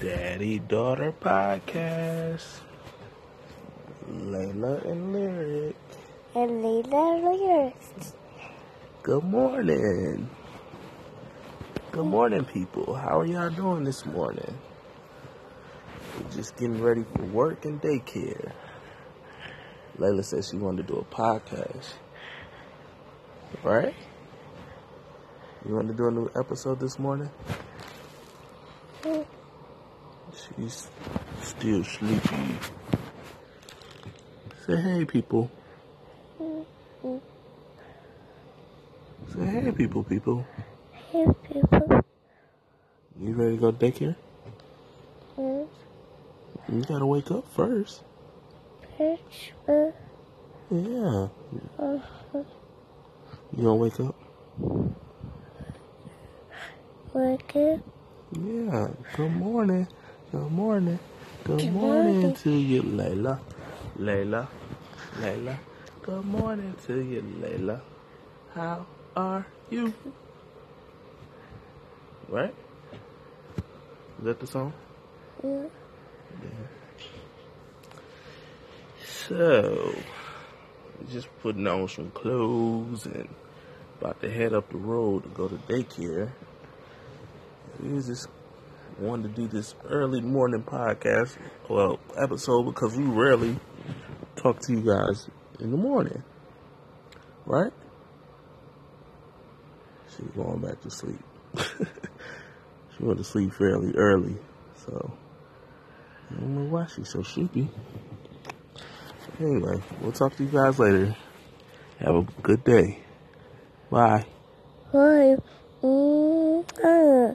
Daddy Daughter Podcast. Layla and Lyric. and Layla Lyrics. Good morning. Good morning, people. How are y'all doing this morning? We're just getting ready for work and daycare. Layla said she wanted to do a podcast. Right? You want to do a new episode this morning? She's still sleepy. Say hey, people. Say hey, people, people. Hey people. You ready to go to daycare? Mm, You gotta wake up first. Uh, Yeah. Uh-huh. You gonna wake up? wake up. Yeah. Good morning. Good morning. Good, Good morning, morning. to you, Layla. Layla. Layla. Good morning to you, Layla. How are you? Right? Is that the song? Mm, So, just putting on some clothes and about to head up the road to go to daycare. We was just wanted to do this early morning podcast, well, episode because we rarely talk to you guys in the morning, right? She's going back to sleep. she went to sleep fairly early, so I don't know why she's so sleepy. Anyway, we'll talk to you guys later. Have a good day. Bye. Bye. Mm, uh.